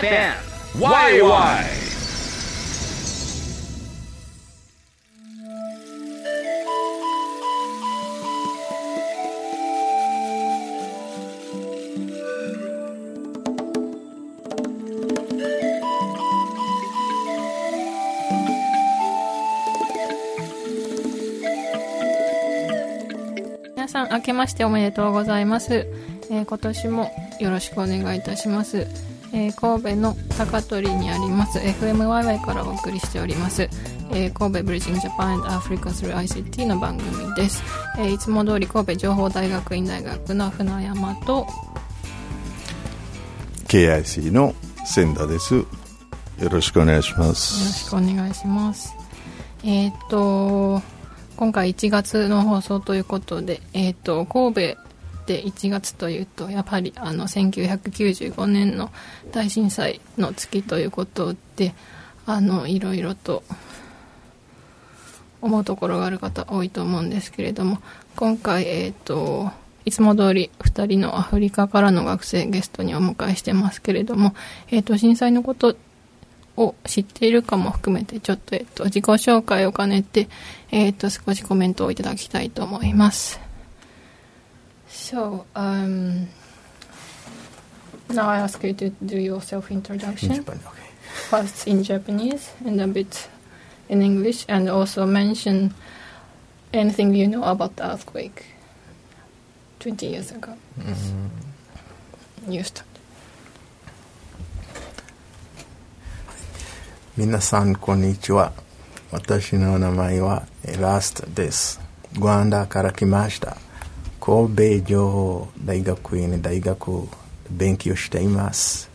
FM YY 皆さん明けましておめでとうございます、えー今年もよろしくお願いいたします、えー神戸の高取にあります FMYY からお送りしております、えー神戸ブリッジングジャパン and Africa through ICT の番組です、えーいつも通り神戸情報大学院大学の船山と KIC の千田です。よろしくお願いしまよろす。しくお願いします。えっ、と、今回1月の放送ということで、えっ、と、神戸で1月というと、やはりあの1995年の大震災の月ということで、あの、いろいろと思うところがある方多いと思うんですけれども、今回、えっ、と、いつも通り2人のアフリカからの学生ゲストにお迎えしてますけれども、えっ、と、震災のことを知っているかも含めてちょっと、えっと、自己紹介を兼ねて、えっと、少しコメントをいただきたいと思います。So, um, now I ask you to do your self-introduction. First in Japanese and a bit in English and also mention anything you know about the earthquake 20 years ago. You start. 皆さんこんにちは私の名前はエラストですグアンダから来ました ko daiga queen daiga ko benki yoshitaimasu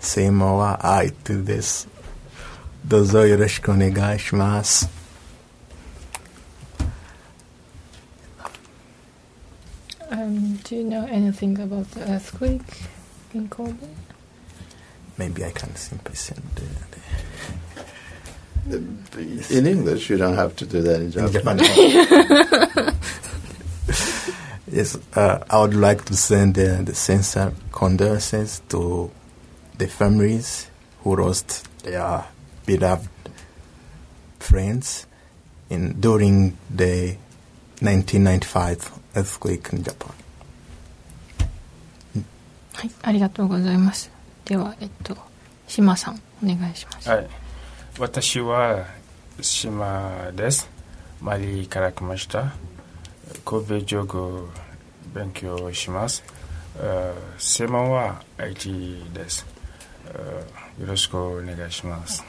seima wa dozo yoroshiku onegai shimasu Um, do you know anything about the earthquake in Kobe? Maybe I can simply send the, the in English, you don't have to do that in Japanese. Japan. yes, uh, I would like to send uh, the sincere condolences to the families who lost their beloved friends in during the 1995 earthquake in Japan. はい、ありがとうございます。では、えっと、島さん、お願いします。はい。私は島です。マリから来ました。 Kobe Jogo Benkyo Shimas, uh, Semawa Aichi Des, uh, Yoroshiko Negashimas.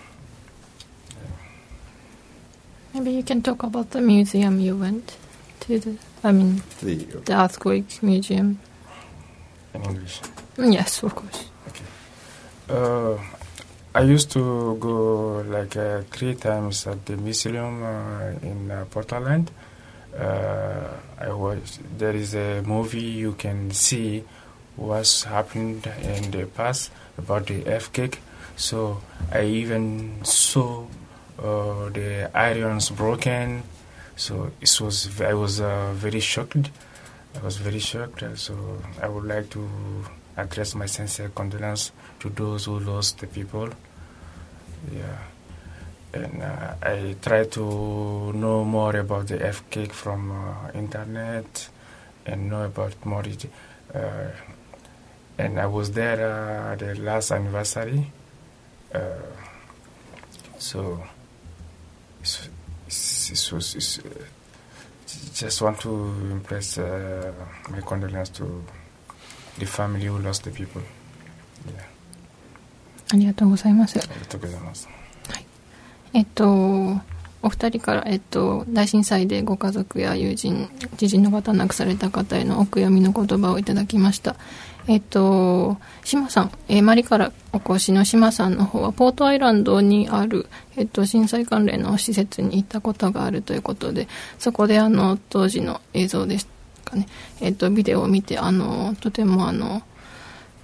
Maybe you can talk about the museum you went to. The, I mean, the, the earthquake museum. In English? Yes, of course. Okay. Uh, I used to go like uh, three times at the museum uh, in uh, Port Island. Uh, I was there is a movie you can see what's happened in the past about the earthquake. So I even saw uh, the irons broken. So it was I was uh, very shocked. I was very shocked. So I would like to address my sincere condolence to those who lost the people. Yeah and uh, I try to know more about the F cake from uh, internet and know about more. Uh, and I was there uh, the last anniversary, uh, so it's, it's, it's, uh, just want to impress uh, my condolence to the family who lost the people. Yeah. ありがとうございます。ありがとうございます。えっと、お二人から、えっと、大震災でご家族や友人知人の方亡くされた方へのお悔やみの言葉をいただきました。えっと島さん、えーマリからお越しの島さんの方はポートアイランドにある、えっと、震災関連の施設に行ったことがあるということでそこであの当時の映像ですかね、えっと、ビデオを見てあのとてもあの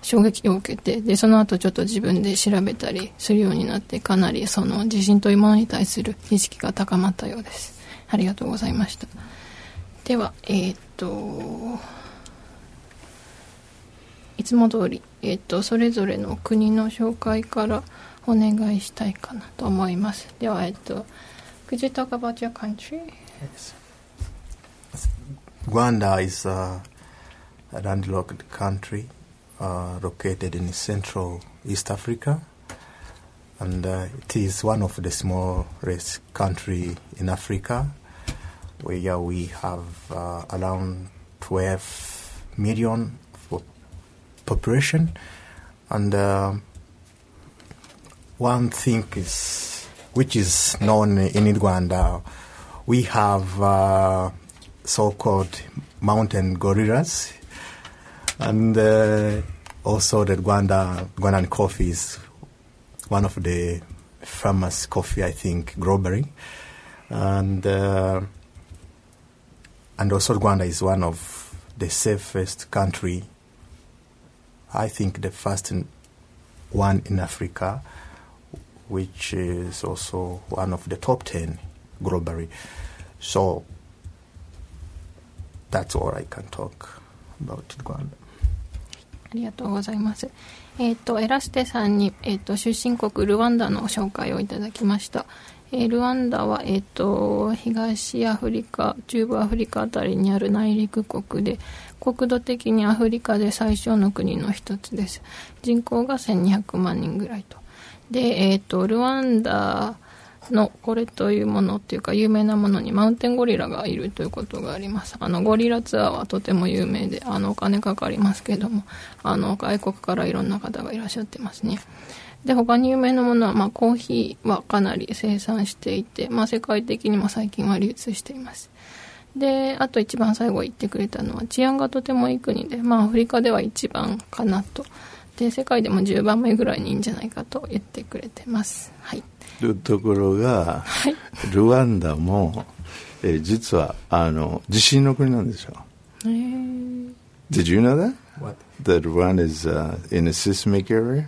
衝撃を受けてでその後ちょっと自分で調べたりするようになってかなりその地震というものに対する意識が高まったようです。ありがとうございました。ではえーっといつも通り、えーっとそれぞれの国の紹介からお願いしたいかなと思います。ではえーっと Could you talk about your country? Rwanda is a landlocked country. Uh, located in central East Africa, and uh, it is one of the smallest country in Africa, where we have uh, around 12 million po- population, and uh, one thing is which is known in Rwanda, we have uh, so-called mountain gorillas, and uh, also the Rwanda Rwandan coffee is one of the famous coffee, I think, globally, and uh, and also Rwanda is one of the safest country. I think the first one in Africa, which is also one of the top ten globally. So that's all I can talk about Rwanda. ありがとうございます。えっ、と、エラステさんに、えっ、と、出身国ルワンダの紹介をいただきました。えールワンダは、えっ、と、東アフリカ、中部アフリカあたりにある内陸国で、国土的にアフリカで最小の国の一つです。人口が1200万人ぐらいと。で、えっ、と、ルワンダのこれというものっていうか有名なものにマウンテンゴリラがいるということがあります。あのゴリラツアーはとても有名であのお金かかりますけどもあの外国からいろんな方がいらっしゃってますね。で他に有名なものは、まあ、コーヒーはかなり生産していて、まあ、世界的にも最近は流通しています。であと一番最後言ってくれたのは治安がとてもいい国で、まあ、アフリカでは一番かなと。で世界でも10番目ぐらいにいいんじゃないかと言ってくれてますはいとところが、ルワンダも、えー実はあの地震の国なんですよ。へー Did you know that? What? That Rwanda is、uh, in a seismic area?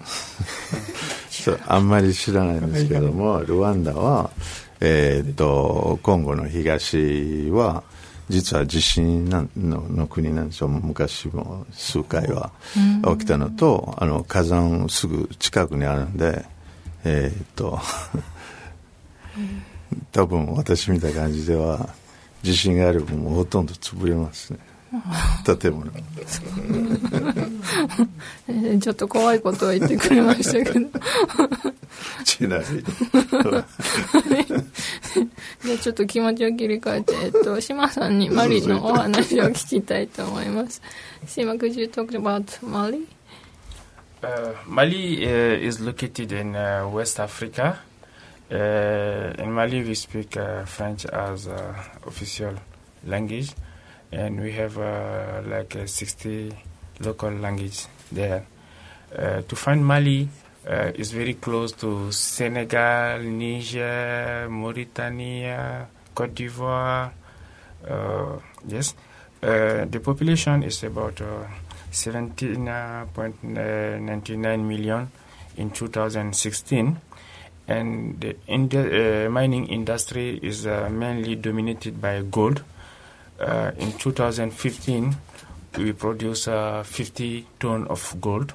そうあんまり知らないんですけども、ルワンダは、えーっと、コンゴの東は、実は地震なんのの国なんですよ。昔も数回は起きたのと、あの、火山すぐ近くにあるんで、えーっと、多分私見た感じでは、地震があればもうほとんど潰れますね。建物。え ーちょっと怖いことを言ってくれましたけど ちなみに。でちょっと気持ちを切り替えて、えっと、島さんにマリのお話を聞きたいと思います島 could you talk about Mali? Uh, Mali uh, is located in uh, West Africa. Uh, in Mali, we speak uh, French as uh, official language, and we have uh, like uh, 60 local language there. Uh, to find Mali uh, is very close to Senegal, Niger, Mauritania, Cote d'Ivoire. Uh, yes, uh, the population is about uh, 17.99 million in 2016 and the uh, mining industry is uh, mainly dominated by gold. Uh, in 2015, we produce uh, 50 ton of gold.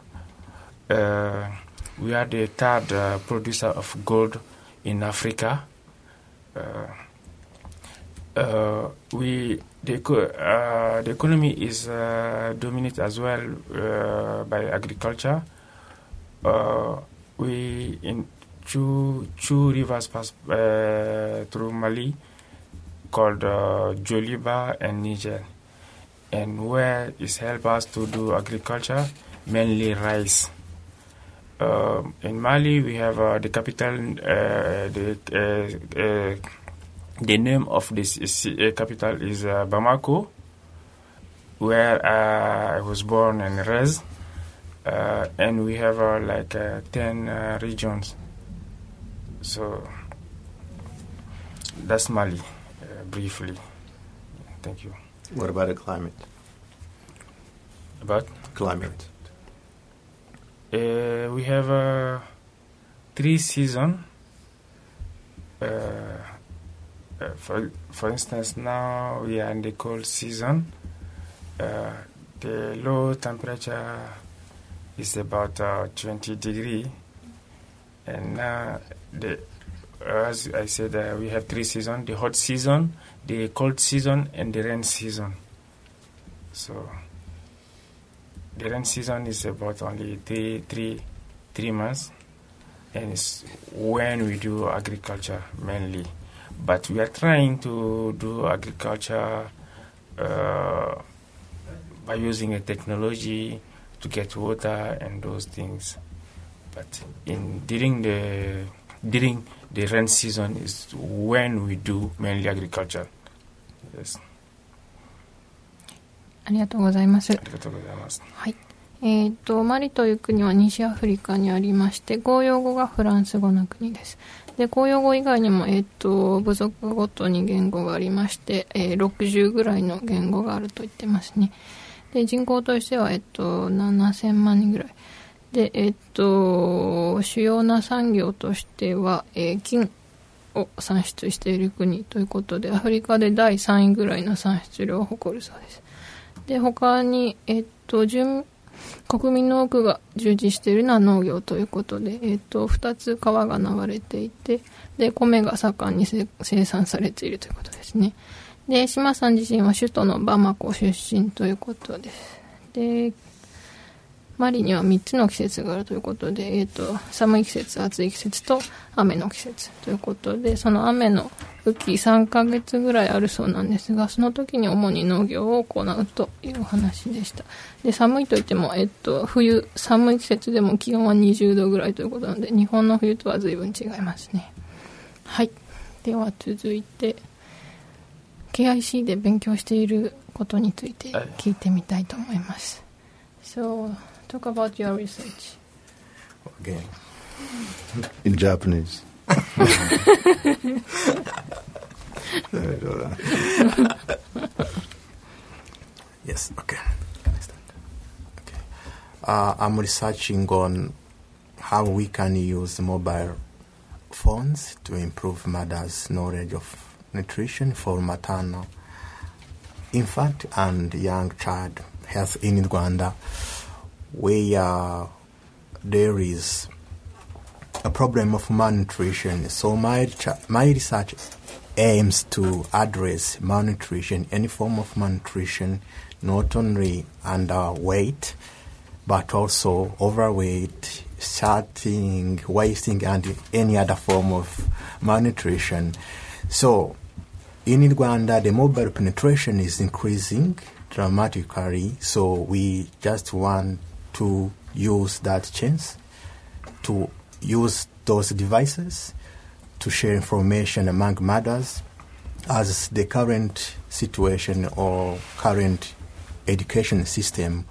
Uh, we are the third uh, producer of gold in Africa. Uh, uh, we the, uh, the economy is uh, dominated as well by agriculture. We in two two rivers pass through Mali called uh, Joliba and Niger, and where it help us to do agriculture mainly rice. Uh, in Mali, we have uh, the capital. Uh, the uh, uh, the name of this is, capital is uh, Bamako, where uh, I was born and raised. Uh, and we have uh, like uh, ten uh, regions. So that's Mali, uh, briefly. Thank you. What about the climate? About Climate. Uh, we have uh, three season. Uh, uh, for for instance, now we are in the cold season. Uh, the low temperature is about uh, 20 degree, and now the as I said, uh, we have three season: the hot season, the cold season, and the rain season. So the rain season is about only three, three, three months, and it's when we do agriculture mainly. But we are trying to do agriculture uh, by using a technology to get water and those things. But in during the during the rain season is when we do mainly agriculture. Yes. ありがとうございます。ありがとうございます。はい。えー、とマリという国は西アフリカにありまして公用語がフランス語の国です。で公用語以外にも、えー、と部族ごとに言語がありまして、えー60ぐらいの言語があると言ってますね。で人口としては、えー、と7000万人ぐらい。で、えー、と主要な産業としては、えー金を産出している国ということでアフリカで第3位ぐらいの産出量を誇るそうです。で他に、えっと、住国民の多くが従事しているのは農業ということで、えっと、2つ川が流れていてで米が盛んに生産されているということですね。で島さん自身は首都のバマコ出身ということです。でマリには3つの季節があるということで、えー、と寒い季節暑い季節と雨の季節ということでその雨の雨季3ヶ月ぐらいあるそうなんですがその時に主に農業を行うというお話でした。で寒いといっても、えっと冬寒い季節でも気温は20度ぐらいということなので日本の冬とは随分違いますね。はい。では続いて KIC で勉強していることについて聞いてみたいと思います。So Talk about your research. Okay. In Japanese. yes, okay. Understand. Okay. Uh, I'm researching on how we can use mobile phones to improve mothers' knowledge of nutrition for maternal infant and young child health in Uganda where there is a problem of malnutrition. So my my research aims to address malnutrition, any form of malnutrition, not only underweight, but also overweight, starting, wasting, and any other form of malnutrition. So in Uganda, the mobile penetration is increasing dramatically. So we just want to use that chance to use those devices to share information among mothers as the current situation or current education system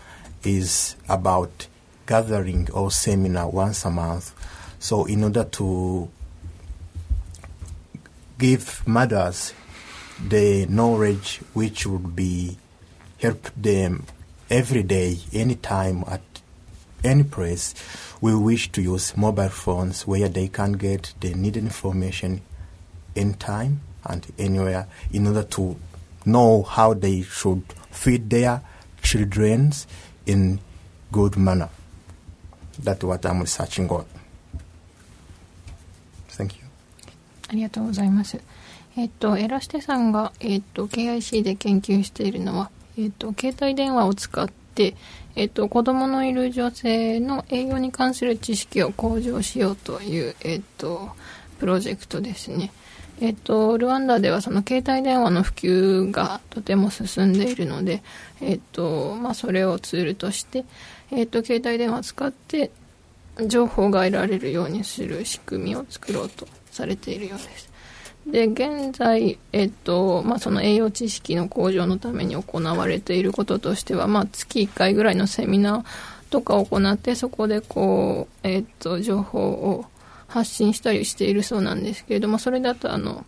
is about gathering or seminar once a month. So in order to give mothers the knowledge which would be help them every day, anytime, at any place, we wish to use mobile phones where they can get the needed information in time and anywhere in order to know how they should feed their children in good manner. That's what I'm researching on. Thank you. ありがとうございます。えっと、エラステさんが、えっと、KIC で研究しているのは、えっと、携帯電話を使って、 えっと、子供のいる女性の栄養に関する知識を向上しようという、えっと、プロジェクトですね。えっと、ルワンダではその携帯電話の普及がとても進んでいるので、えっと、まあ、それをツールとして、えっと、携帯電話を使って、情報が得られるようにする仕組みを作ろうとされているようです。で現在、えっとまあ、その栄養知識の向上のために行われていることとしては、まあ、月1回ぐらいのセミナーとかを行ってそこでこう、えっと情報を発信したりしているそうなんですけれどもそれだとあの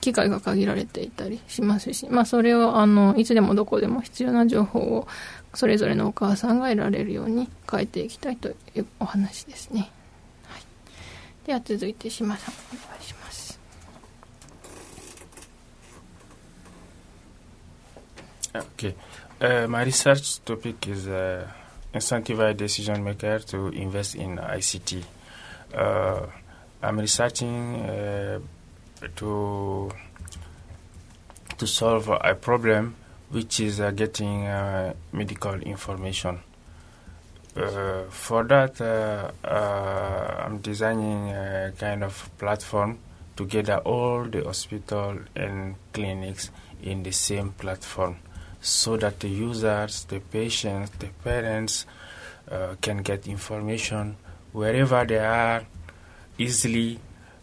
機会が限られていたりしますし、まあ、それをあのいつでもどこでも必要な情報をそれぞれのお母さんが得られるように変えていきたいというお話ですね。はい、では続いて島さんお願いします。Okay. Uh, my research topic is uh, incentivize decision maker to invest in ICT. Uh, I'm researching uh, to to solve a problem which is uh, getting uh, medical information. Uh, for that, I'm designing a kind of platform to gather all the hospital and clinics in the same platform so that the users, the patients, the parents uh, can get information wherever they are easily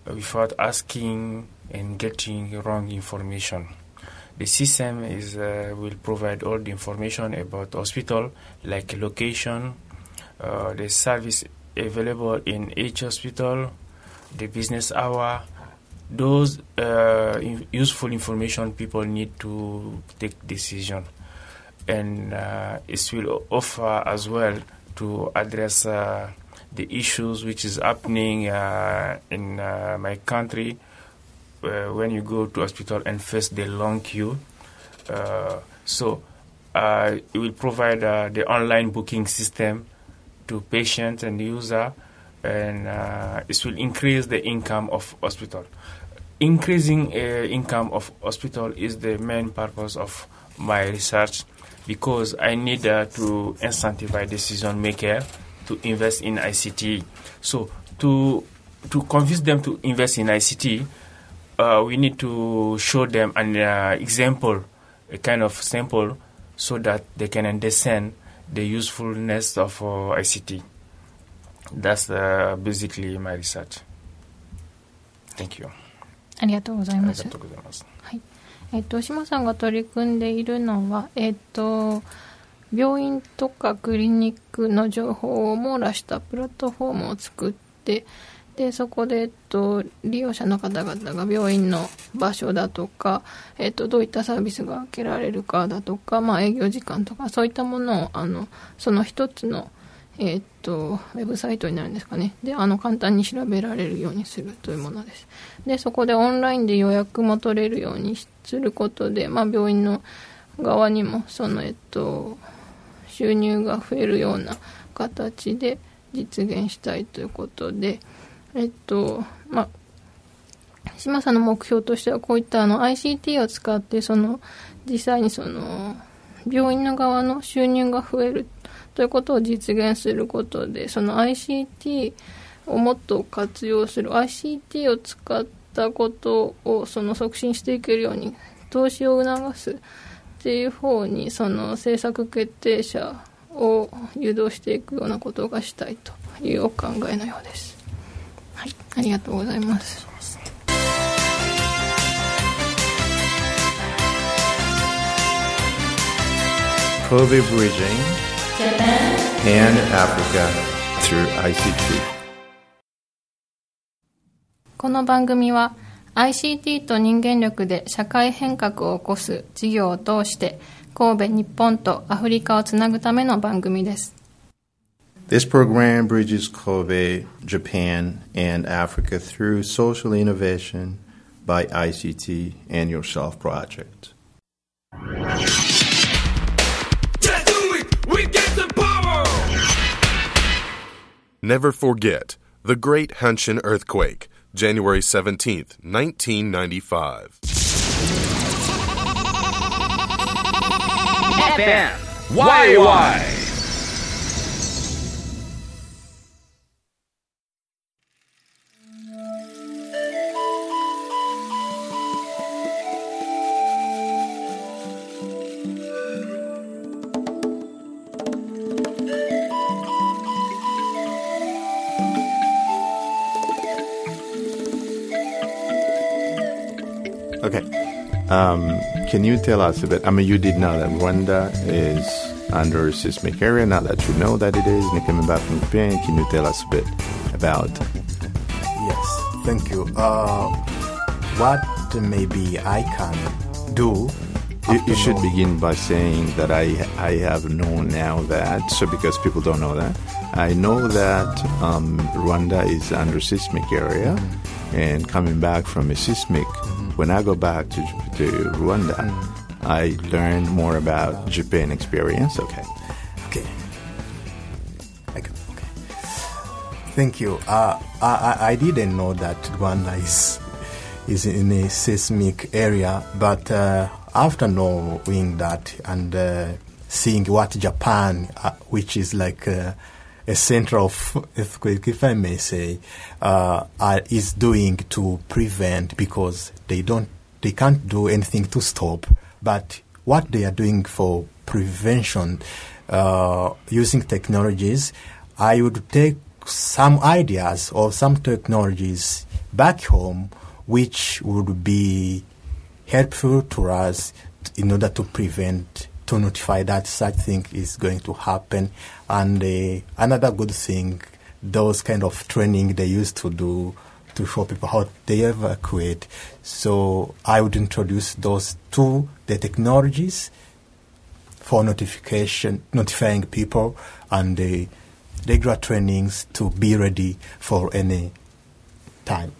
without asking and getting wrong information. The system is uh, will provide all the information about hospital, like location, uh, the service available in each hospital, the business hour, those uh, useful information people need to take decision, and uh, it will offer as well to address uh, the issues which is happening uh, in uh, my country uh, when you go to hospital and face the long queue. So it will provide the online booking system to patients and user, and it will increase the income of hospital. Increasing income of hospital is the main purpose of my research because I need to incentivize decision maker to invest in ICT. So to to convince them to invest in ICT, uh, we need to show them an uh, example, a kind of sample, so that they can understand the usefulness of uh, ICT. That's uh, basically my research. Thank you. ありがとうございます。ありがとうございます。はい。えっ、と、島さんが取り組んでいるのは、えっ、と、病院とかクリニックの情報を網羅したプラットフォームを作って、でそこで、えっと、利用者の方々が病院の場所だとか、えっと、どういったサービスが受けられるかだとか、まあ、営業時間とかそういったものをあのその一つの、えっと、ウェブサイトになるんですかね。であの簡単に調べられるようにするというものです。でそこでオンラインで予約も取れるようにすることで、まあ、病院の側にもその、えっと、収入が増えるような形で実現したいということで、えっと、まあ、島さんの目標としてはこういったあの ICT を使ってその実際にその病院の側の収入が増えるということを実現することでその ICT をもっと活用する ICT を使ったことをその促進していけるように投資を促すっていう方にその政策決定者を誘導していくようなことがしたいというお考えのようです。はい、ありがとうございます。Kobe Bridging and Africa through ICT この番組は ICT と人間力で社会変革を起こす事業を通して神戸、日本とアフリカをつなぐための番組です。This program bridges Kobe, Japan, and Africa through social innovation by ICT and Yourself Project. Never forget the Great Hanshin Earthquake, January 17th, 1995. FM Um, can you tell us a bit? I mean, you did know that Rwanda is under a seismic area. Now that you know that it is, and coming back from Japan, can you tell us a bit about? Yes, thank you. Uh, what maybe I can do? You, you should begin by saying that I I have known now that so because people don't know that I know that um, Rwanda is under seismic area and coming back from a seismic when I go back to, to Rwanda I learn more about Japan experience okay Okay. Okay. Thank you. Uh, I, I- I didn't know that Rwanda is is in a seismic area, but uh, after knowing that and uh, seeing what Japan, uh, which is like uh, a center of earthquake, if I may say, uh, are, is doing to prevent because they don't, they can't do anything to stop, but what they are doing for prevention uh, using technologies, I would take some ideas or some technologies back home which would be helpful to us in order to prevent to notify that such thing is going to happen and uh, another good thing those kind of training they used to do to show people how they evacuate. So i would introduce those two the technologies for notification notifying people and the regular trainings to be ready for any time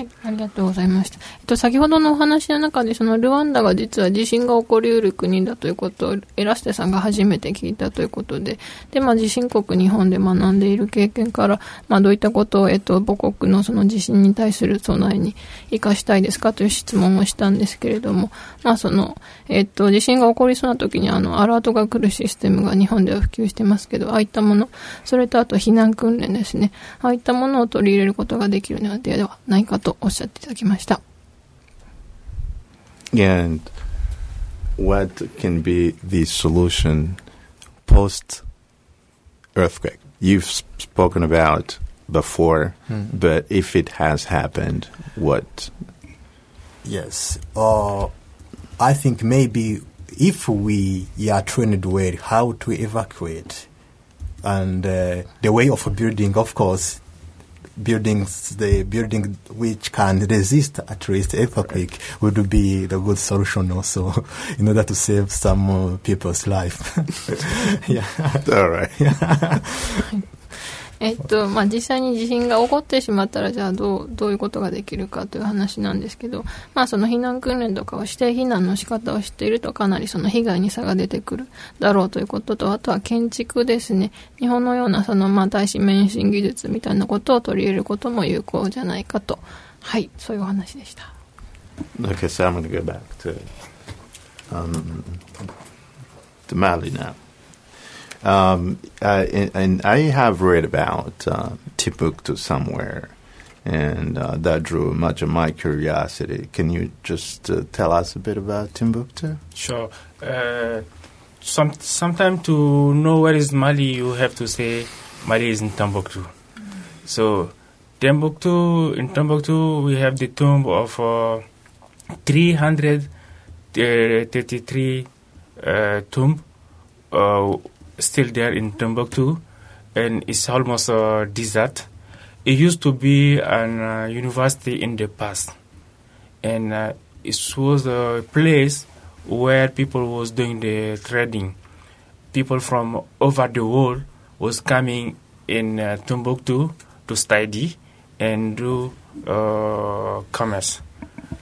はい、ありがとうございました。えっと、先ほどのお話の中で、そのルワンダが実は地震が起こりうる国だということを、エラステさんが初めて聞いたということで、で、まあ、地震国日本で学んでいる経験から、まあ、どういったことを、えっと、母国のその地震に対する備えに活かしたいですかという質問をしたんですけれども、まあ、その、えっと、地震が起こりそうな時に、あの、アラートが来るシステムが日本では普及してますけど、ああいったもの、それとあと避難訓練ですね。ああいったものを取り入れることができるのではないかとおっしゃっていただきました。 and what can be the solution post earthquake you've s- spoken about before but if it has happened what Yes. Uh, I think maybe if we are trained well how to evacuate and uh, the way of building, of course, buildings, the building which can resist at least earthquake would be the good solution also in order to save some uh, people's life. yeah. all right えっと、まあ、実際に地震が起こってしまったら、じゃあどう、どういうことができるかという話なんですけど、まあ、その避難訓練とかをして避難の仕方を知っているとかなりその被害に差が出てくるだろうということと、あとは建築ですね。日本のようなその、まあ、耐震免震技術みたいなことを取り入れることも有効じゃないかと。はい、そういうお話でした。okay so i'm going to go back to um, to mali now um, uh, and, and i have read about uh, timbuktu somewhere and uh, that drew much of my curiosity can you just uh, tell us a bit about timbuktu Sure. Uh, some sometime to know where is Mali, you have to say Mali is in Timbuktu. So Timbuktu in Timbuktu we have the tomb of uh, 333 uh, tomb still there in Timbuktu, and it's almost a desert. It used to be an uh, university in the past, and uh, it was a place where people was doing the trading. People from over the world was coming in uh, Timbuktu to study and do uh, commerce.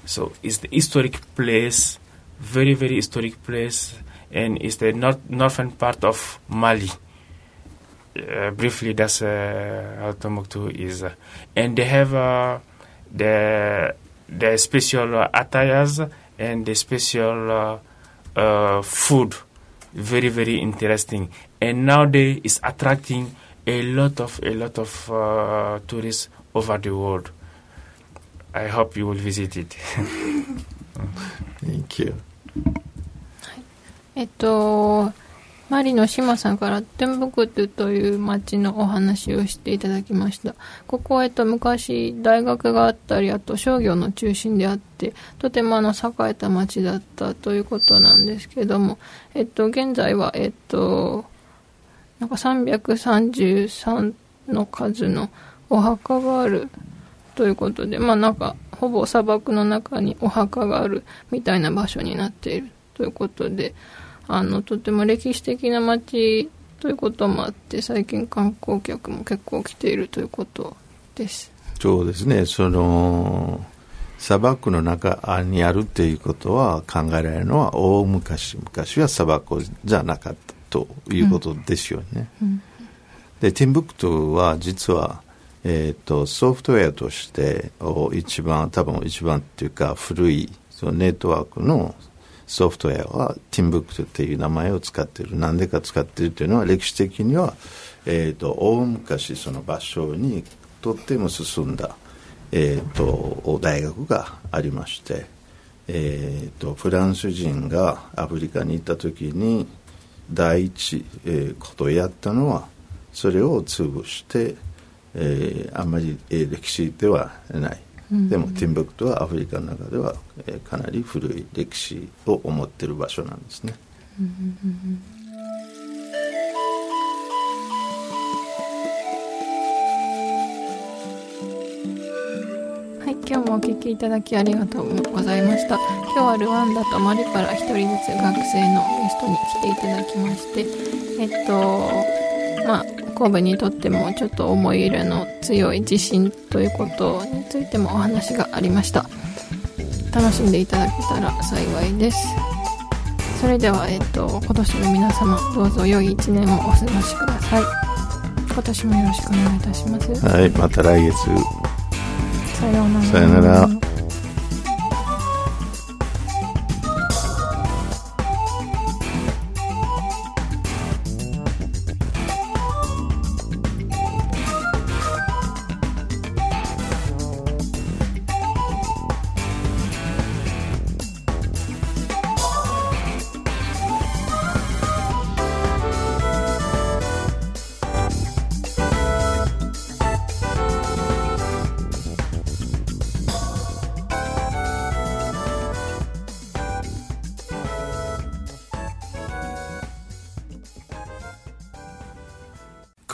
So it's the historic place, very very historic place, and it's the north, northern part of Mali. Uh, briefly, that's uh, how Timbuktu is, uh, and they have uh, the the special attires and the special uh, uh, food, very very interesting. And nowadays, it's attracting a lot of a lot of tourists over the world. I hope you will visit it. thank you えっと、マリの島さんからトゥンブクトゥという町のお話をしていただきました。ここは、えっと、昔大学があったり、あと商業の中心であって、とてもあの栄えた町だったということなんですけども、えっと、現在は、えっと、なんか333の数のお墓があるということで、まあなんか、ほぼ砂漠の中にお墓があるみたいな場所になっているということで、あの、とても歴史的な街ということもあって、最近観光客も結構来ているということです。そうですね、その、砂漠の中にあるっていうことは考えられるのは大昔、昔は砂漠じゃなかったということですよね。うんうん、で、ティンブクトは実は、えーと、ソフトウェアとして一番多分一番っていうか古いそのネットワークのソフトウェアはティンブクトっていう名前を使っている。なんでか使っているというのは歴史的には、えーと、大昔その場所にとっても進んだ、えーと、大学がありまして、えー、とフランス人がアフリカに行った時に第一、えー、ことをやったのはそれを潰してえー、あんまり、えー、歴史ではない、でもティンブクトはアフリカの中では、えー、かなり古い歴史を持っている場所なんですね。うんはい、今日もお聞きいただきありがとうございました。今日はルワンダとマリから一人ずつ学生のゲストに来ていただきまして、えっと、まあ、神戸にとってもちょっと思い入れの強い地震ということについてもお話がありました。楽しんでいただけたら幸いです。それでは、えっと、今年も皆様どうぞ良い一年をお過ごしください。今年もよろしくお願いいたします。はいまた来月。さようなら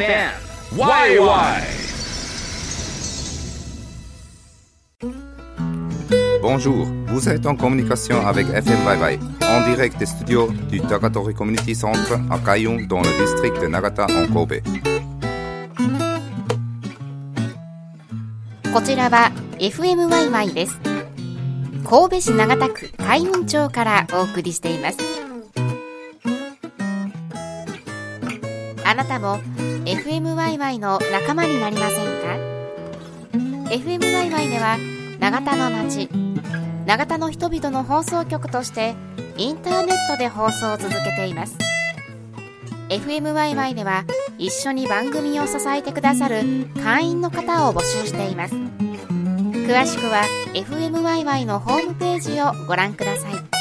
FM YY Bonjour, vous êtes en communication avec FM YY, en direct des studios du Tagatori Community Center à Kayun dans le district de Nagata en Kobe. こちらは FMYY です。神戸市長田区海運町からお送りしています。なたも FMYY の仲間になりませんか ?FMYY では永田の街永田の人々の放送局としてインターネットで放送を続けています。FMYY では一緒に番組を支えてくださる会員の方を募集しています。詳しくは FMYY のホームページをご覧ください。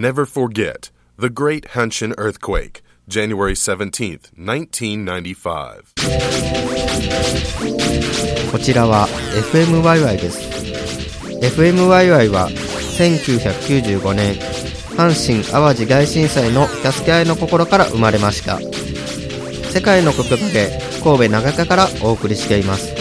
Never forget the Great Hanshin Earthquake, January 17th, 1995. こちらは FMYY です。FMYY は1995年阪神・淡路大震災の助け合いの心から生まれました世界の言葉で神戸長田からお送りしています